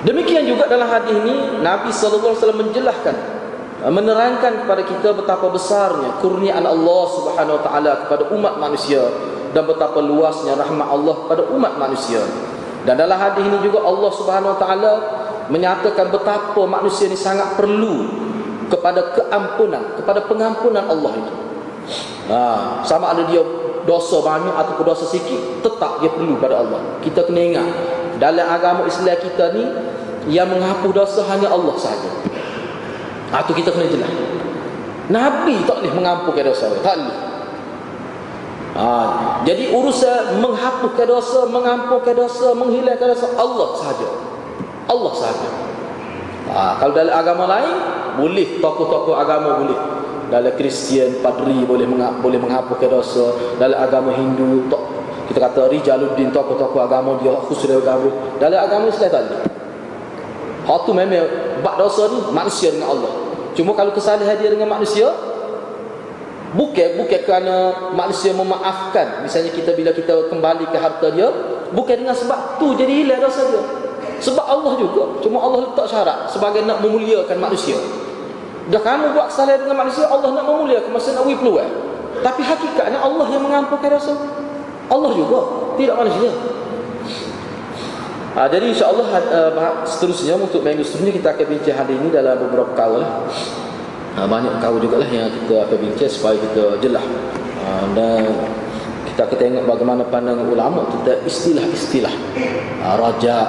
demikian juga dalam hadis ini Nabi sallallahu alaihi wasallam menjelaskan ha, menerangkan kepada kita betapa besarnya kurniaan Allah Subhanahu wa taala kepada umat manusia dan betapa luasnya rahmat Allah kepada umat manusia dan dalam hadis ini juga Allah Subhanahu Wa Taala menyatakan betapa manusia ini sangat perlu kepada keampunan, kepada pengampunan Allah itu. Ha, sama ada dia dosa banyak atau dosa sikit, tetap dia perlu pada Allah. Kita kena ingat dalam agama Islam kita ni yang menghapus dosa hanya Allah sahaja. Ha, itu kita kena jelas. Nabi tak boleh mengampunkan dosa. Tak boleh. Ha, jadi urusan menghapuskan dosa, mengampunkan dosa, menghilangkan dosa Allah sahaja. Allah sahaja. Ha, kalau dalam agama lain boleh tokoh-tokoh agama boleh. Dalam Kristian, padri boleh boleh menghapuskan dosa. Dalam agama Hindu tok, kita kata Rijaluddin tokoh-tokoh agama dia khusus agama. Dalam agama Islam tak boleh. Hak tu memang buat dosa ni manusia dengan Allah. Cuma kalau kesalahan dia dengan manusia, Bukan bukan kerana manusia memaafkan. Misalnya kita bila kita kembali ke harta dia, bukan dengan sebab tu jadi hilang dosa dia. Sebab Allah juga. Cuma Allah letak syarat sebagai nak memuliakan manusia. Dah kamu buat kesalahan dengan manusia, Allah nak memuliakan masa nak wui peluang. Tapi hakikatnya Allah yang mengampunkan dosa. Allah juga, tidak manusia. Ha, jadi insyaAllah uh, seterusnya untuk minggu seterusnya kita akan bincang hari ini dalam beberapa kawal ha, banyak kau juga lah yang kita akan bincang supaya kita jelas ha, dan kita akan tengok bagaimana pandangan ulama tentang istilah-istilah. Ha, raja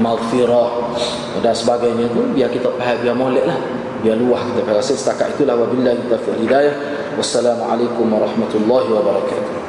maghfirah dan sebagainya tu biar kita faham biar molek lah. Biar luah kita faham. Setakat itulah wabillahi taufiq hidayah. Wassalamualaikum warahmatullahi wabarakatuh